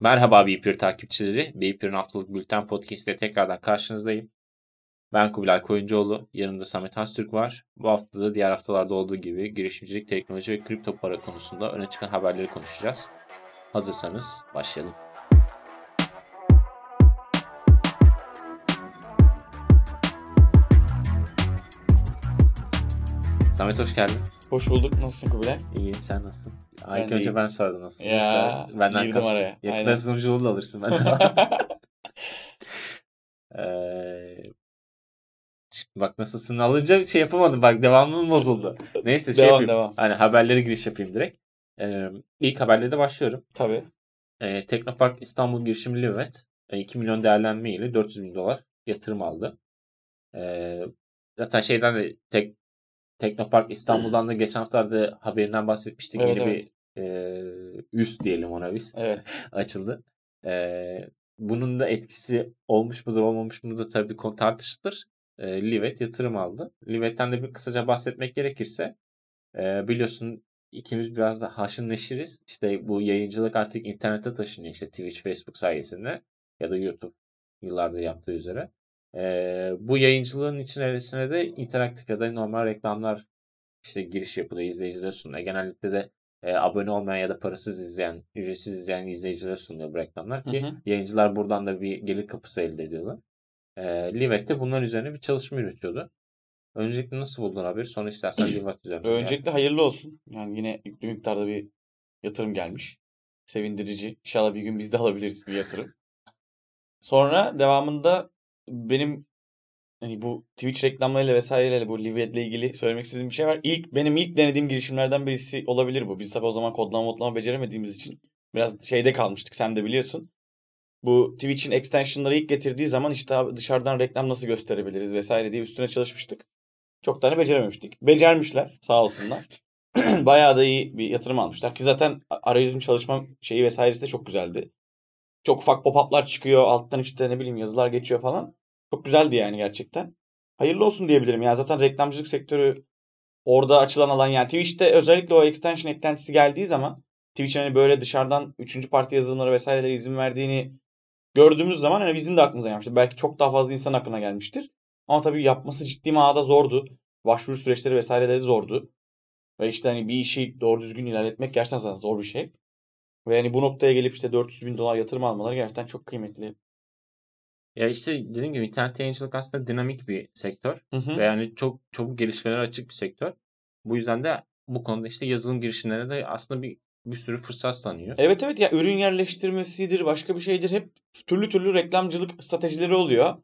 Merhaba Beypir takipçileri. Beypir'in haftalık bülten podcast tekrardan karşınızdayım. Ben Kubilay Koyuncuoğlu. Yanımda Samet Hastürk var. Bu hafta da diğer haftalarda olduğu gibi girişimcilik, teknoloji ve kripto para konusunda öne çıkan haberleri konuşacağız. Hazırsanız başlayalım. Samet hoş geldin. Hoş bulduk. Nasılsın Kubilay? İyiyim sen nasılsın? De önce iyiyim. ben sordum nasılsın. Ya, Yoksa benden girdim araya. Yakında sunuculuğu da alırsın benden. Ee, şimdi bak nasılsın alınca şey yapamadım bak devamım bozuldu. Neyse şey Devam, yapayım. devam. Hani haberlere giriş yapayım direkt. Ee, ilk haberle de başlıyorum. Tabii. Ee, Teknopark İstanbul girişimi Livet e, 2 milyon değerlenme ile 400 bin dolar yatırım aldı. Ee, zaten şeyden de tek, Teknopark İstanbul'dan da geçen haftalarda haberinden bahsetmiştik. Evet, Yeni evet. bir e, üst diyelim ona biz Evet. açıldı. Ee, bunun da etkisi olmuş mudur olmamış mıdır tabii tartışılır. Ee, Livet yatırım aldı. Livet'ten de bir kısaca bahsetmek gerekirse e, biliyorsun ikimiz biraz da haşın neşiriz. İşte bu yayıncılık artık internete taşınıyor işte Twitch, Facebook sayesinde ya da YouTube yıllardır yaptığı üzere. Ee, bu yayıncılığın içerisine de interaktif ya da normal reklamlar işte giriş yapılıyor izleyicilere sunuluyor. Genellikle de e, abone olmayan ya da parasız izleyen, ücretsiz izleyen izleyicilere sunuluyor bu reklamlar ki Hı hı. yayıncılar buradan da bir gelir kapısı elde ediyorlar. E, Livet de bunlar üzerine bir çalışma yürütüyordu. Öncelikle nasıl buldun haberi? Sonra istersen Livet üzerine. Öncelikle hayırlı olsun. Yani yine yüklü miktarda bir yatırım gelmiş. Sevindirici. İnşallah bir gün biz de alabiliriz bir yatırım. Sonra devamında benim hani bu Twitch reklamlarıyla vesaireyle bu Livet'le ilgili söylemek istediğim bir şey var. İlk benim ilk denediğim girişimlerden birisi olabilir bu. Biz tabii o zaman kodlama modlama beceremediğimiz için biraz şeyde kalmıştık. Sen de biliyorsun. Bu Twitch'in extensionları ilk getirdiği zaman işte dışarıdan reklam nasıl gösterebiliriz vesaire diye üstüne çalışmıştık. Çok tane becerememiştik. Becermişler sağ olsunlar. Bayağı da iyi bir yatırım almışlar. Ki zaten arayüzün çalışma şeyi vesairesi de çok güzeldi. Çok ufak pop-up'lar çıkıyor. Alttan işte ne bileyim yazılar geçiyor falan. Çok güzeldi yani gerçekten. Hayırlı olsun diyebilirim. Ya zaten reklamcılık sektörü orada açılan alan yani Twitch'te özellikle o extension eklentisi geldiği zaman Twitch'in hani böyle dışarıdan üçüncü parti yazılımlara vesairelere izin verdiğini gördüğümüz zaman hani bizim de aklımıza gelmiştir. Belki çok daha fazla insan aklına gelmiştir. Ama tabii yapması ciddi manada zordu. Başvuru süreçleri vesaireleri zordu. Ve işte hani bir işi doğru düzgün ilerletmek gerçekten zor bir şey. Ve hani bu noktaya gelip işte 400 bin dolar yatırım almaları gerçekten çok kıymetli. Ya işte dediğim gibi internet yayıncılık aslında dinamik bir sektör. Hı hı. Ve yani çok çabuk gelişmelere açık bir sektör. Bu yüzden de bu konuda işte yazılım girişimlerine de aslında bir bir sürü fırsat tanıyor. Evet evet ya ürün yerleştirmesidir başka bir şeydir hep türlü türlü reklamcılık stratejileri oluyor.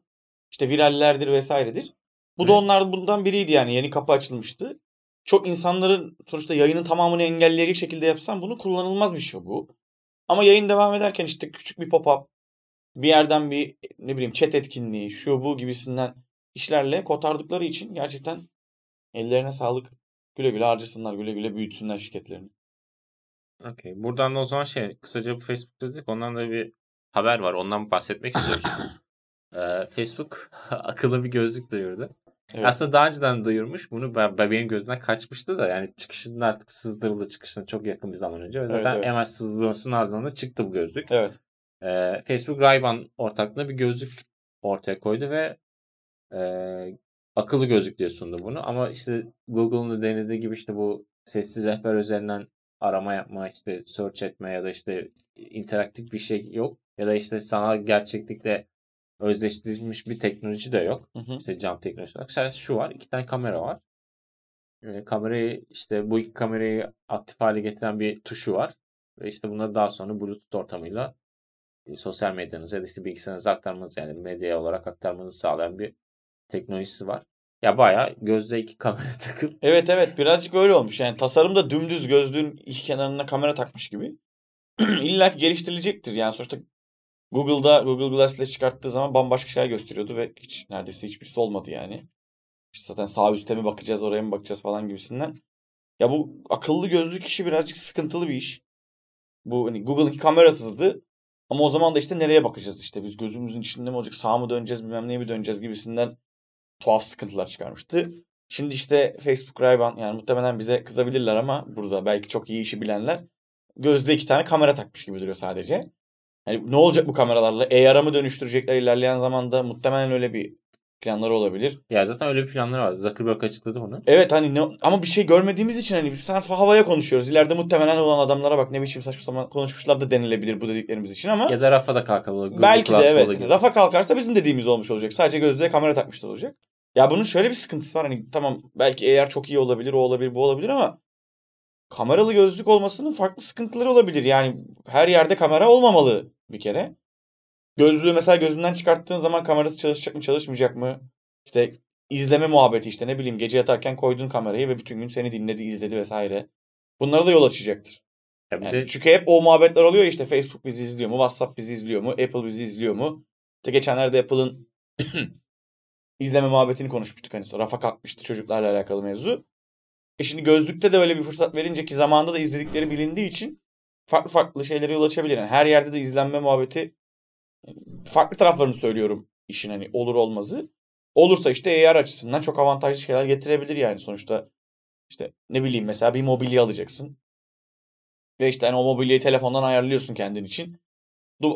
İşte virallerdir vesairedir. Bu da Evet. onlar bundan biriydi yani yeni kapı açılmıştı. Çok insanların sonuçta yayının tamamını engelleyecek şekilde yapsan bunu kullanılmaz bir şey bu. Ama yayın devam ederken işte küçük bir pop-up bir yerden bir ne bileyim chat etkinliği şu bu gibisinden işlerle kotardıkları için gerçekten ellerine sağlık. Güle güle harcasınlar güle güle büyütsünler şirketlerini. Okey. Buradan da o zaman şey kısaca bu Facebook dedik. Ondan da bir haber var. Ondan bahsetmek istiyoruz. Ee, Facebook akıllı bir gözlük duyurdu. Evet. Aslında daha önceden duyurmuş. Bunu ben, ben- benim gözümden kaçmıştı da yani çıkışında artık sızdırıldı çıkışına çok yakın bir zaman önce. Ve zaten Evet, evet. hemen sızdırmasının ardından da çıktı bu gözlük. Evet. Ee, Facebook Ray-Ban ortaklığında bir gözlük ortaya koydu ve e, akıllı gözlük diye sundu bunu. Ama işte Google'un da denediği gibi işte bu sessiz rehber üzerinden arama yapma, işte search etme ya da işte interaktif bir şey yok. Ya da işte sanal gerçeklikle özdeşleştirilmiş bir teknoloji de yok. Hı hı. İşte cam teknolojisi olarak. Sadece şu var. iki tane kamera var. Ee, kamerayı işte bu iki kamerayı aktif hale getiren bir tuşu var. Ve işte bunları daha sonra Bluetooth ortamıyla e, sosyal medyanıza ya da işte bilgisayarınıza aktarmanız yani medya olarak aktarmanızı sağlayan bir teknolojisi var. Ya bayağı gözde iki kamera takıp Evet evet birazcık öyle olmuş. Yani tasarımda dümdüz gözlüğün iki kenarına kamera takmış gibi. İlla geliştirilecektir. Yani sonuçta Google'da Google Glass ile çıkarttığı zaman bambaşka şeyler gösteriyordu ve hiç neredeyse hiçbirisi olmadı yani. İşte zaten sağ üstte mi bakacağız oraya mı bakacağız falan gibisinden. Ya bu akıllı gözlük işi birazcık sıkıntılı bir iş. Bu hani Google'ınki kamerasızdı. Ama o zaman da işte nereye bakacağız işte biz gözümüzün içinde mi olacak sağa mı döneceğiz bilmem neye mi döneceğiz gibisinden tuhaf sıkıntılar çıkarmıştı. Şimdi işte Facebook Ray-Ban yani muhtemelen bize kızabilirler ama burada belki çok iyi işi bilenler gözde iki tane kamera takmış gibi duruyor sadece. Hani ne olacak bu kameralarla? AR'a mı dönüştürecekler ilerleyen zamanda? Muhtemelen öyle bir planları olabilir. Ya zaten öyle bir planları var. Zuckerberg açıkladı bunu. Evet hani ne, ama bir şey görmediğimiz için hani biz sen havaya konuşuyoruz. İleride muhtemelen olan adamlara bak ne biçim saçma sapan konuşmuşlar da denilebilir bu dediklerimiz için ama Ya da rafa da kalkalı. Google belki de evet. Gibi. Rafa kalkarsa bizim dediğimiz olmuş olacak. Sadece gözlüğe kamera takmışlar olacak. Ya bunun şöyle bir sıkıntısı var. Hani tamam belki eğer çok iyi olabilir, o olabilir, bu olabilir ama kameralı gözlük olmasının farklı sıkıntıları olabilir. Yani her yerde kamera olmamalı bir kere. Gözlüğü mesela gözünden çıkarttığın zaman kamerası çalışacak mı, çalışmayacak mı? İşte izleme muhabbeti işte ne bileyim gece yatarken koydun kamerayı ve bütün gün seni dinledi, izledi vesaire. Bunlara da yol açacaktır. Yani de çünkü hep o muhabbetler oluyor işte Facebook bizi izliyor mu, WhatsApp bizi izliyor mu, Apple bizi izliyor mu? İşte geçenlerde Apple'ın izleme muhabbetini konuşmuştuk hani rafa kalkmıştı çocuklarla alakalı mevzu. E şimdi gözlükte de öyle bir fırsat verince ki zamanında da izledikleri bilindiği için farklı farklı şeylere yol açabilir. Yani her yerde de izlenme muhabbeti farklı taraflarını söylüyorum işin hani olur olmazı. Olursa işte AR açısından çok avantajlı şeyler getirebilir yani sonuçta işte ne bileyim mesela bir mobilya alacaksın. Ve işte hani o mobilyayı telefondan ayarlıyorsun kendin için.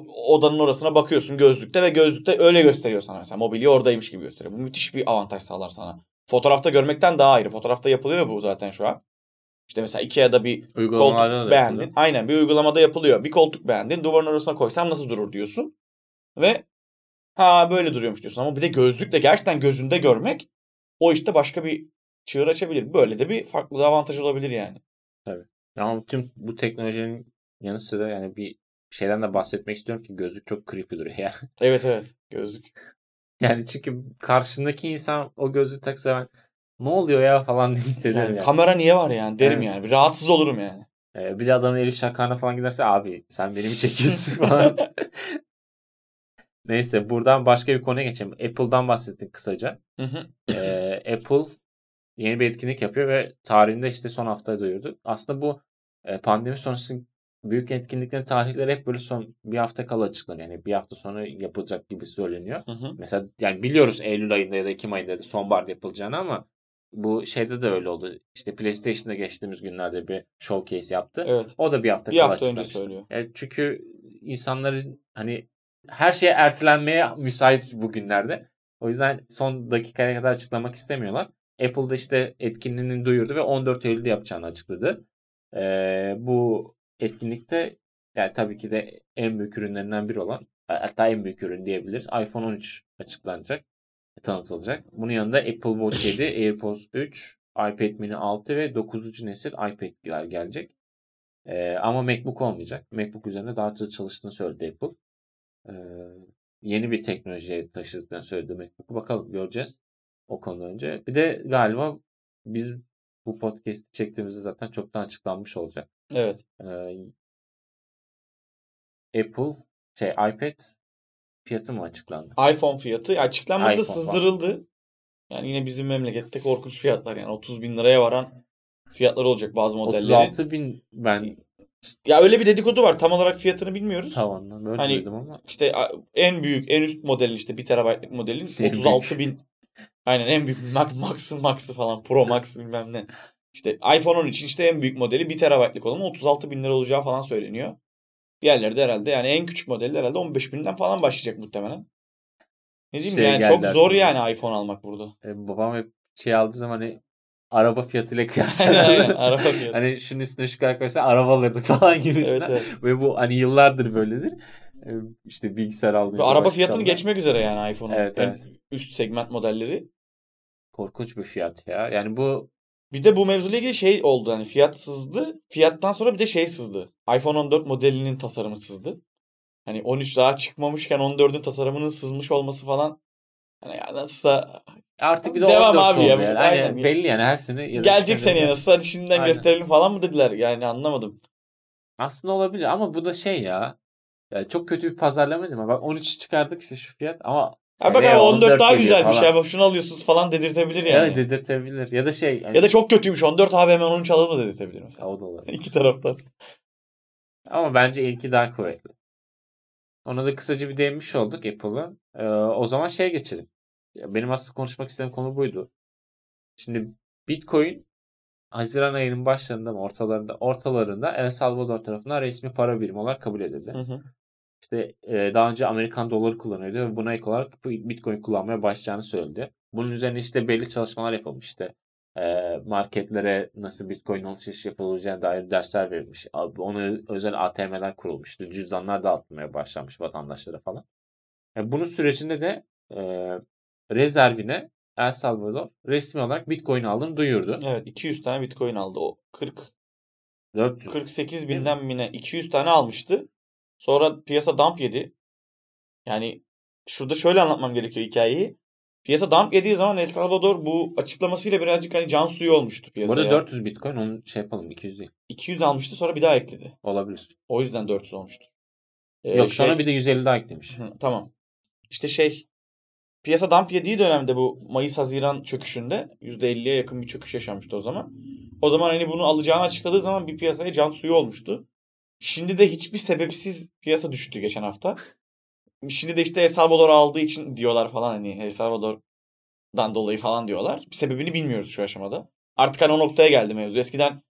Odanın orasına bakıyorsun gözlükte ve gözlükte öyle gösteriyor sana mesela. Mobilya oradaymış gibi gösteriyor. Bu müthiş bir avantaj sağlar sana. Fotoğrafta görmekten daha ayrı. Fotoğrafta yapılıyor bu zaten şu an. İşte mesela Ikea'da bir koltuk beğendin. yapılıyor. Aynen bir uygulamada yapılıyor. Bir koltuk beğendin. Duvarın arasına koysam nasıl durur diyorsun. Ve ha böyle duruyormuş diyorsun. Ama bir de gözlükle gerçekten gözünde görmek o işte başka bir çığır açabilir. Böyle de bir farklı avantaj olabilir yani. Ama tüm bu teknolojinin yanı sıra yani bir şeyden de bahsetmek istiyorum ki gözlük çok creepy duruyor ya. Evet evet. Gözlük. Yani çünkü karşındaki insan o gözlüğü taksa ben ne oluyor ya falan diye hissederim Yani yani. kamera niye var yani derim Evet. yani. Bir rahatsız olurum yani. Ee, bir de adamın eli şakağına falan giderse abi sen beni mi çekiyorsun falan. Neyse buradan başka bir konuya geçelim. Apple'dan bahsettik kısaca. Hı hı. Ee, Apple yeni bir etkinlik yapıyor ve tarihinde işte son haftaya duyurdu. Aslında bu e, pandemi sonrası büyük etkinliklerin tarihleri hep böyle son bir hafta kala açıklanıyor. Yani bir hafta sonra yapılacak gibi söyleniyor. Hı hı. Mesela yani biliyoruz Eylül ayında ya da Ekim ayında da sonbaharda yapılacağını ama bu şeyde de öyle oldu. İşte PlayStation'da geçtiğimiz günlerde bir showcase yaptı. Evet. O da bir hafta Bir kala hafta önce söylüyor. Yani çünkü insanların hani her şeye ertelenmeye müsait bugünlerde. O yüzden son dakikaya kadar açıklamak istemiyorlar. Apple'da işte etkinliğini duyurdu ve 14 Eylül'de yapacağını açıkladı. Ee, bu etkinlikte yani tabii ki de en büyük ürünlerinden biri olan hatta en büyük ürün diyebiliriz. iPhone 13 açıklanacak, tanıtılacak. Bunun yanında Apple Watch 7, AirPods 3, iPad mini 6 ve 9. nesil iPad'ler gelecek. Ee, ama MacBook olmayacak. MacBook üzerinde daha hızlı çalıştığını söyledi Apple. Ee, yeni bir teknolojiye taşıdıklarını söyledi MacBook'u. Bakalım göreceğiz o konuda önce. Bir de galiba biz bu podcast çektiğimizde zaten çoktan açıklanmış olacak. Evet. Ee, Apple şey iPad fiyatı mı açıklandı? iPhone fiyatı açıklanmadı iPhone sızdırıldı. Yani yine bizim memlekette korkunç fiyatlar yani 30 bin liraya varan fiyatlar olacak bazı modellerin. 36 bin ben Ya öyle bir dedikodu var tam olarak fiyatını bilmiyoruz. tavandan böyle Hani- duydum ama İşte en büyük en üst modelin işte 1 terabaytlık modelin En 36 bin. Aynen en büyük Max, Max'ı Max'ı falan Pro Max bilmem ne. İşte iPhone 13 işte en büyük modeli 1 terabaytlık olanın 36 bin lira olacağı falan söyleniyor. Diğerleri de herhalde yani en küçük modeli de herhalde 15 binden falan başlayacak muhtemelen. Ne diyeyim Şey yani çok zor aklıma. yani iPhone almak burada. e, babam hep şey aldığı zaman hani araba fiyatıyla kıyaslar. aynen araba fiyatı. hani şunun üstüne şu kadar koysa araba alırdık falan gibisinden. evet, evet. Ve bu hani yıllardır böyledir. Ee, İşte bilgisayar almıyor. Araba fiyatını geçmek üzere yani iPhone'un Evet, en evet. üst segment modelleri. Korkunç bir fiyat ya. Yani bu Bir de bu mevzuyla ilgili şey oldu hani fiyat sızdı. Fiyattan sonra bir de şey sızdı. iPhone 14 modelinin tasarımı sızdı. Hani 13 daha çıkmamışken 14'ün tasarımının sızmış olması falan. Hani ya nasılsa artık bir de Devam 14 abi oldu ya. yani. Hani Aynen. belli yani her sene. ya da gelecek seneye nasıl hadi şimdiden Aynen. gösterelim falan mı dediler. Yani anlamadım. Aslında olabilir ama bu da şey ya. Yani çok kötü bir pazarlama değil mi? Bak 13 çıkardık işte şu fiyat ama Ha bak abi 14 daha geliyor güzelmiş falan. ya. Şunu alıyorsunuz falan dedirtebilir yani. Evet dedirtebilir. Ya da şey. yani- Ya da çok kötüymüş 14 abi hemen 13 alalım da dedirtebilir mesela. o da olabilir. İki taraftan. Ama bence ilki daha kuvvetli. Ona da kısaca bir değinmiş olduk Apple'a. Ee, o zaman şeye geçelim. Ya benim aslında konuşmak istediğim konu buydu. Şimdi Bitcoin Haziran ayının başlarında mı ortalarında ortalarında El Salvador tarafından resmi para birimi olarak kabul edildi. Hı hı. İşte e, daha önce Amerikan doları kullanıyordu ve buna ek olarak Bitcoin kullanmaya başlayacağını söyledi. Bunun üzerine işte belli çalışmalar yapılmış işte e, marketlere nasıl Bitcoin alışveriş yapılacağına dair dersler verilmiş. Ona özel ATM'ler kurulmuştu. Cüzdanlar dağıtılmaya başlanmış vatandaşlara falan. Yani bunun sürecinde de e, rezervine El Salvador resmi olarak Bitcoin aldığını duyurdu. Evet 200 tane Bitcoin aldı. O 40 400. 48 binden mi ne 200 tane almıştı. Sonra piyasa dump yedi. Yani şurada şöyle anlatmam gerekiyor hikayeyi. Piyasa dump yediği zaman El Salvador bu açıklamasıyla birazcık hani can suyu olmuştu piyasaya. Burada 400 Bitcoin onu şey yapalım 200 değil. 200 almıştı sonra bir daha ekledi. Olabilir. O yüzden 400 olmuştur. Ee, Yok sonra şey... bir de 150 daha eklemiş. Hı, tamam. İşte şey piyasa dump yediği dönemde bu Mayıs-Haziran çöküşünde %50'ye yakın bir çöküş yaşanmıştı o zaman. O zaman hani bunu alacağını açıkladığı zaman bir piyasaya can suyu olmuştu. Şimdi de hiçbir sebepsiz piyasa düştü geçen hafta. Şimdi de işte El Salvador aldığı için diyorlar falan hani El Salvador'dan dolayı falan diyorlar. Bir sebebini bilmiyoruz şu aşamada. Artık hani o noktaya geldi mevzu. Eskiden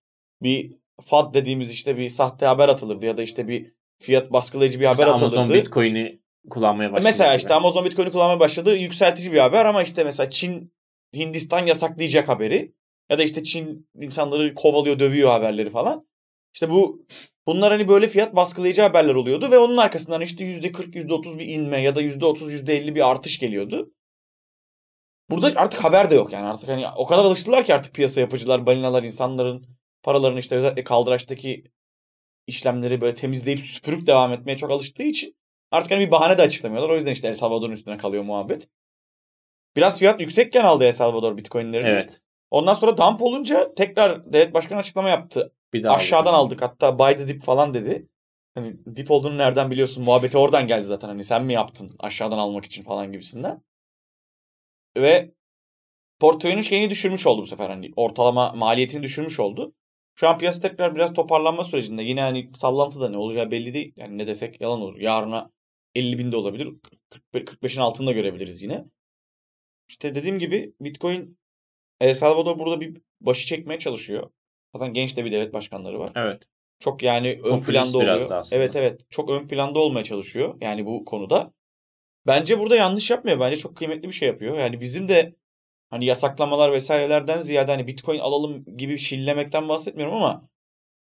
bir FAD dediğimiz işte bir sahte haber atılırdı ya da işte bir fiyat baskılayıcı bir haber mesela atılırdı. Amazon Bitcoin'i kullanmaya başladı. Mesela işte Amazon Bitcoin'i kullanmaya başladı. Yükseltici bir haber ama işte mesela Çin Hindistan yasaklayacak haberi. Ya da işte Çin insanları kovalıyor, dövüyor haberleri falan. İşte bu bunlar hani böyle fiyat baskılayıcı haberler oluyordu ve onun arkasından işte %40, %30 bir inme ya da %30, %50 bir artış geliyordu. Burada artık haber de yok yani artık hani o kadar alıştılar ki artık piyasa yapıcılar, balinalar insanların paralarını işte özellikle kaldıraçtaki işlemleri böyle temizleyip süpürüp devam etmeye çok alıştığı için artık hani bir bahane de açıklamıyorlar. O yüzden işte El Salvador'un üstüne kalıyor muhabbet. Biraz fiyat yüksekken aldı El Salvador Bitcoin'lerini. Evet. Ondan sonra dump olunca tekrar devlet başkanı açıklama yaptı. Bir daha Aşağıdan aldık. aldık. Hatta buy the dip falan dedi. Hani dip olduğunu nereden biliyorsun? Muhabbeti oradan geldi zaten. Hani sen mi yaptın aşağıdan almak için falan gibisinden. Ve portföyünün şeyini düşürmüş oldu bu sefer. Hani ortalama maliyetini düşürmüş oldu. Şu an piyasa tekrar biraz toparlanma sürecinde. Yine hani sallantıda ne olacağı belli değil. Yani ne desek yalan olur. Yarına 50 bin de olabilir. 45'in altında görebiliriz yine. İşte dediğim gibi Bitcoin El Salvador burada bir başı çekmeye çalışıyor. Zaten genç de bir devlet başkanları var. Evet. Çok yani ön Popülist planda oluyor. Evet evet. Çok ön planda olmaya çalışıyor yani bu konuda. Bence burada yanlış yapmıyor. Bence çok kıymetli bir şey yapıyor. Yani bizim de hani yasaklamalar vesairelerden ziyade hani Bitcoin alalım gibi şillemekten bahsetmiyorum ama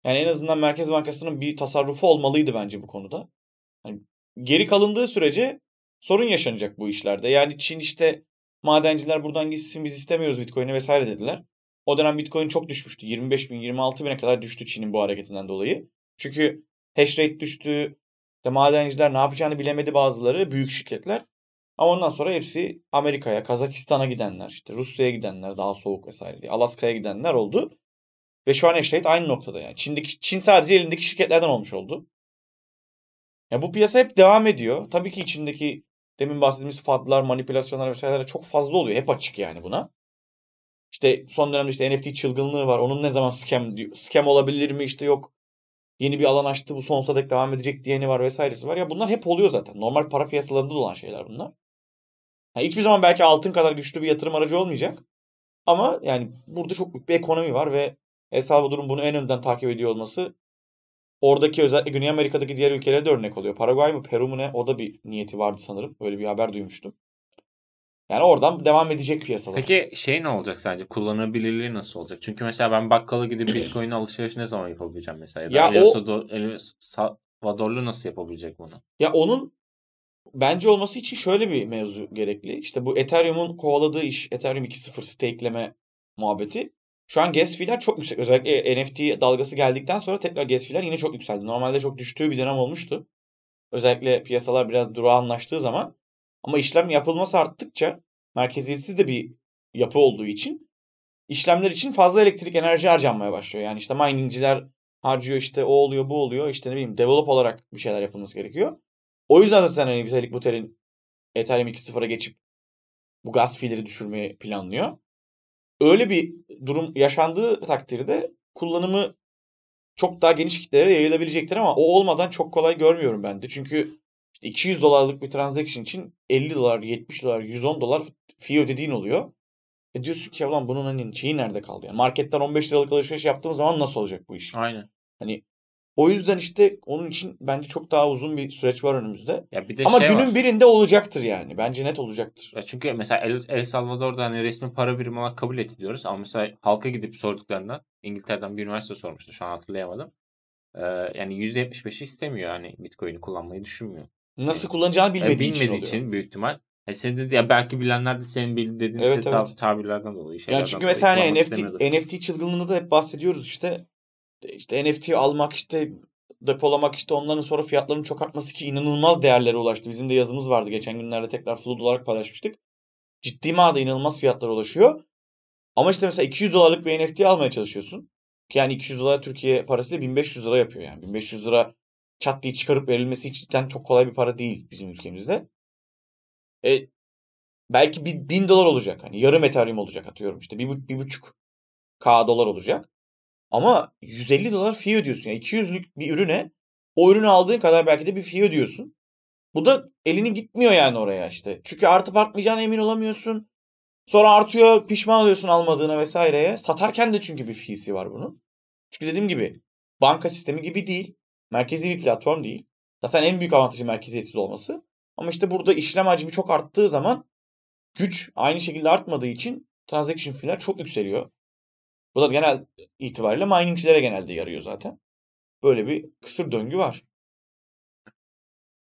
yani en azından Merkez Bankası'nın bir tasarrufu olmalıydı bence bu konuda. Hani geri kalındığı sürece sorun yaşanacak bu işlerde. Yani Çin işte Madenciler buradan gitsin biz istemiyoruz Bitcoin'i vesaire dediler. O dönem Bitcoin çok düşmüştü. 25 bin 26 bine kadar düştü Çin'in bu hareketinden dolayı. Çünkü hash rate düştü. İşte madenciler ne yapacağını bilemedi bazıları büyük şirketler. Ama ondan sonra hepsi Amerika'ya, Kazakistan'a gidenler, işte Rusya'ya gidenler daha soğuk vesaire diye. Alaska'ya gidenler oldu. Ve şu an hash rate aynı noktada yani. Çin'deki, Çin sadece elindeki şirketlerden olmuş oldu. Ya bu piyasa hep devam ediyor. Tabii ki içindeki demin bahsettiğimiz fadlar, manipülasyonlar vesaireler çok fazla oluyor. Hep açık yani buna. İşte son dönemde işte NFT çılgınlığı var. Onun ne zaman scam diyor. Scam olabilir mi? İşte yok yeni bir alan açtı bu sonsuza dek devam edecek diyeni var vesairesi var. Ya bunlar hep oluyor zaten. Normal para piyasalarında olan şeyler bunlar. Yani hiçbir zaman belki altın kadar güçlü bir yatırım aracı olmayacak. Ama yani burada çok büyük bir ekonomi var ve El Salvador'un bunu en önden takip ediyor olması Oradaki özellikle Güney Amerika'daki diğer ülkelere de örnek oluyor. Paraguay mı Peru mu ne o da bir niyeti vardı sanırım. Öyle bir haber duymuştum. Yani oradan devam edecek piyasalar. Peki şey ne olacak sence? Kullanılabilirliği nasıl olacak? Çünkü mesela ben bakkala gidip Bitcoin alışveriş ne zaman yapabileceğim mesela? Ya, ya o... El Salvadorlu nasıl yapabilecek bunu? Ya onun bence olması için şöyle bir mevzu gerekli. İşte bu Ethereum'un kovaladığı iş Ethereum 2.0 stakeleme muhabbeti. Şu an gas fee'ler çok yüksek. Özellikle NFT dalgası geldikten sonra tekrar gas fee'ler yine çok yükseldi. Normalde çok düştüğü bir dönem olmuştu. Özellikle piyasalar biraz durağanlaştığı zaman. Ama işlem yapılması arttıkça merkeziyetsiz de bir yapı olduğu için işlemler için fazla elektrik enerji harcanmaya başlıyor. Yani işte miningciler harcıyor işte o oluyor bu oluyor işte ne bileyim develop olarak bir şeyler yapılması gerekiyor. O yüzden zaten hani Vitalik Buterin Ethereum 2.0'a geçip bu gaz fee'leri düşürmeyi planlıyor öyle bir durum yaşandığı takdirde kullanımı çok daha geniş kitlere yayılabilecektir ama o olmadan çok kolay görmüyorum ben de. Çünkü işte 200 dolarlık bir transaction için 50 dolar, 70 dolar, 110 dolar fee ödediğin oluyor. E diyorsun ki ulan bunun hani şeyi nerede kaldı? Yani marketten 15 liralık alışveriş yaptığım zaman nasıl olacak bu iş? Aynen. Hani O yüzden işte onun için bence çok daha uzun bir süreç var önümüzde. Ya bir de Ama şey günün var. birinde olacaktır yani. Bence net olacaktır. Ya çünkü mesela El, El Salvador'da hani resmi para birimi olarak kabul ediliyoruz ama mesela halka gidip sorduklarında İngiltere'den bir üniversite sormuştu şu an hatırlayamadım. Ee, yani %75'i istemiyor yani Bitcoin'i kullanmayı düşünmüyor. Nasıl kullanacağını Yani bilmediği, için bilmediği oluyor. için büyük ihtimal. E senin dedi ya belki bilenler de senin bil- dediğin Evet, işte tab- evet. tabirlerden dolayı. Yani çünkü mesela hani NFT. NFT çılgınlığında da hep bahsediyoruz işte. İşte NFT almak işte depolamak işte onların sonra fiyatlarının çok artması ki inanılmaz değerlere ulaştı. Bizim de yazımız vardı geçen günlerde tekrar flood olarak paylaşmıştık. Ciddi manada inanılmaz fiyatlara ulaşıyor. Ama işte mesela 200 dolarlık bir NFT almaya çalışıyorsun. Yani 200 dolar Türkiye parasıyla 1500 lira yapıyor yani. 1500 lira çat diye çıkarıp verilmesi içten çok kolay bir para değil bizim ülkemizde. E, belki bir, 1000 dolar olacak. Hani yarım Ethereum olacak atıyorum işte. Bir, bir buçuk K dolar olacak. Ama 150 dolar fee ödüyorsun. Yani 200'lük bir ürüne o ürünü aldığın kadar belki de bir fee ödüyorsun. Bu da elini gitmiyor yani oraya işte. Çünkü artıp artmayacağına emin olamıyorsun. Sonra artıyor pişman oluyorsun almadığına vesaireye. Satarken de çünkü bir fee'si var bunun. Çünkü dediğim gibi banka sistemi gibi değil. Merkezi bir platform değil. Zaten en büyük avantajı merkeziyetsiz olması. Ama işte burada işlem hacmi çok arttığı zaman güç aynı şekilde artmadığı için transaction fee'ler çok yükseliyor. Bu da genel itibariyle miningçilere genelde yarıyor zaten. Böyle bir kısır döngü var.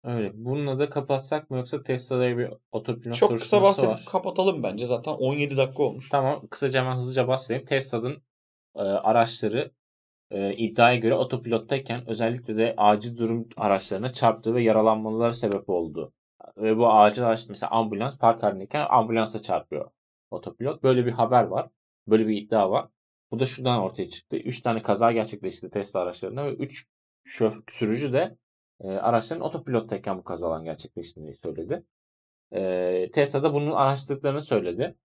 Öyle. Bununla da kapatsak mı yoksa Tesla'da bir otopilot Çok kısa bahsedip var. kapatalım bence. Zaten 17 dakika olmuş. Tamam. Kısaca hemen hızlıca bahsedeyim. Tesla'nın e, araçları e, iddiaya göre otopilottayken özellikle de acil durum araçlarına çarptığı ve yaralanmalara sebep oldu. Ve bu acil araç mesela ambulans park halindeyken ambulansa çarpıyor otopilot. Böyle bir haber var. Böyle bir iddia var. Bu da şuradan ortaya çıktı. 3 tane kaza gerçekleşti Tesla araçlarında ve 3 sürücü de e, araçların otopilottayken bu kazaların gerçekleştiğini söyledi. E, Tesla da bunun araştırdıklarını söyledi.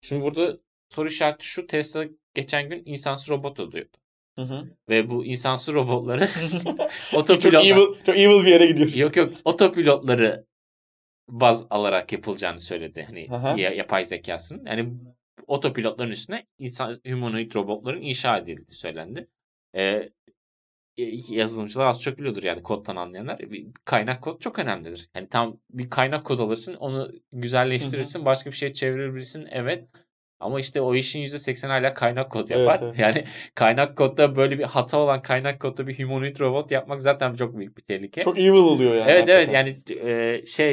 Şimdi burada soru işareti şu. Tesla geçen gün insansız robot alıyordu. Hı hı. Ve bu insansız robotları çok otopilotlar... evil, çok evil bir yere gidiyoruz. Yok yok otopilotları baz alarak yapılacağını söyledi. Hani Aha. ya- yapay zekasının. Yani otopilotların üstüne insan humanoid robotların inşa edildiği söylendi. Ee, yazılımcılar az çok biliyordur yani koddan anlayanlar. Bir kaynak kod çok önemlidir. Yani tam bir kaynak kod alırsın, onu güzelleştirirsin, başka bir şey çevirebilirsin. Evet. Ama işte o işin %80 hala kaynak kod Evet, yapar. evet. Yani kaynak kodda böyle bir hata olan kaynak kodda bir humanoid robot yapmak zaten çok büyük bir tehlike. Çok evil oluyor yani. evet evet hakikaten. yani e, şey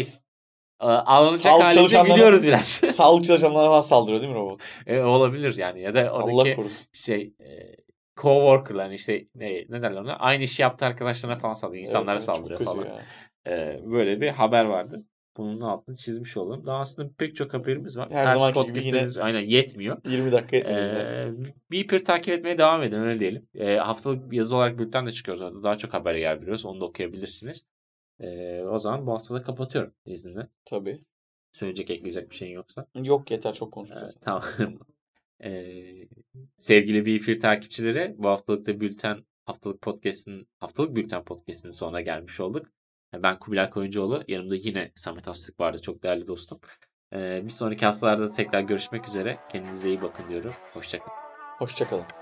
e, ağlanacak Sağlık çalışanlarına- biliyoruz biraz. Sağlık çalışanlarına falan saldırıyor değil mi robot? E, olabilir yani ya da oradaki şey e, co-worker'lar işte ne, ne derler ona aynı işi yaptığı arkadaşlarına falan saldırıyor. insanlara Evet, evet, saldırıyor falan. E, böyle bir haber vardı. Bunun altını çizmiş olalım. Daha aslında pek çok haberimiz var. Her zamanki gibi podcast'imiz aynen yetmiyor. 20 dakika bize. Ee, Beeper takip etmeye devam edin öyle diyelim. Ee, haftalık yazı olarak bülten de çıkıyoruz orada. Daha çok habere yer veriyoruz. Onu da okuyabilirsiniz. Ee, o zaman bu hafta da kapatıyorum izninle. Tabii. Söyleyecek ekleyecek bir şeyin yoksa. Yok yeter çok Ee, konuştuk. tamam. Ee, sevgili Beeper takipçileri bu haftalıkta bülten haftalık podcast'in haftalık bülten podcast'in sonuna gelmiş olduk. Ben Kubilay Koyuncuoğlu. Yanımda yine Samet Astık vardı. Çok değerli dostum. Ee, bir sonraki haftalarda tekrar görüşmek üzere. Kendinize iyi bakın diyorum. Hoşçakalın. Hoşçakalın.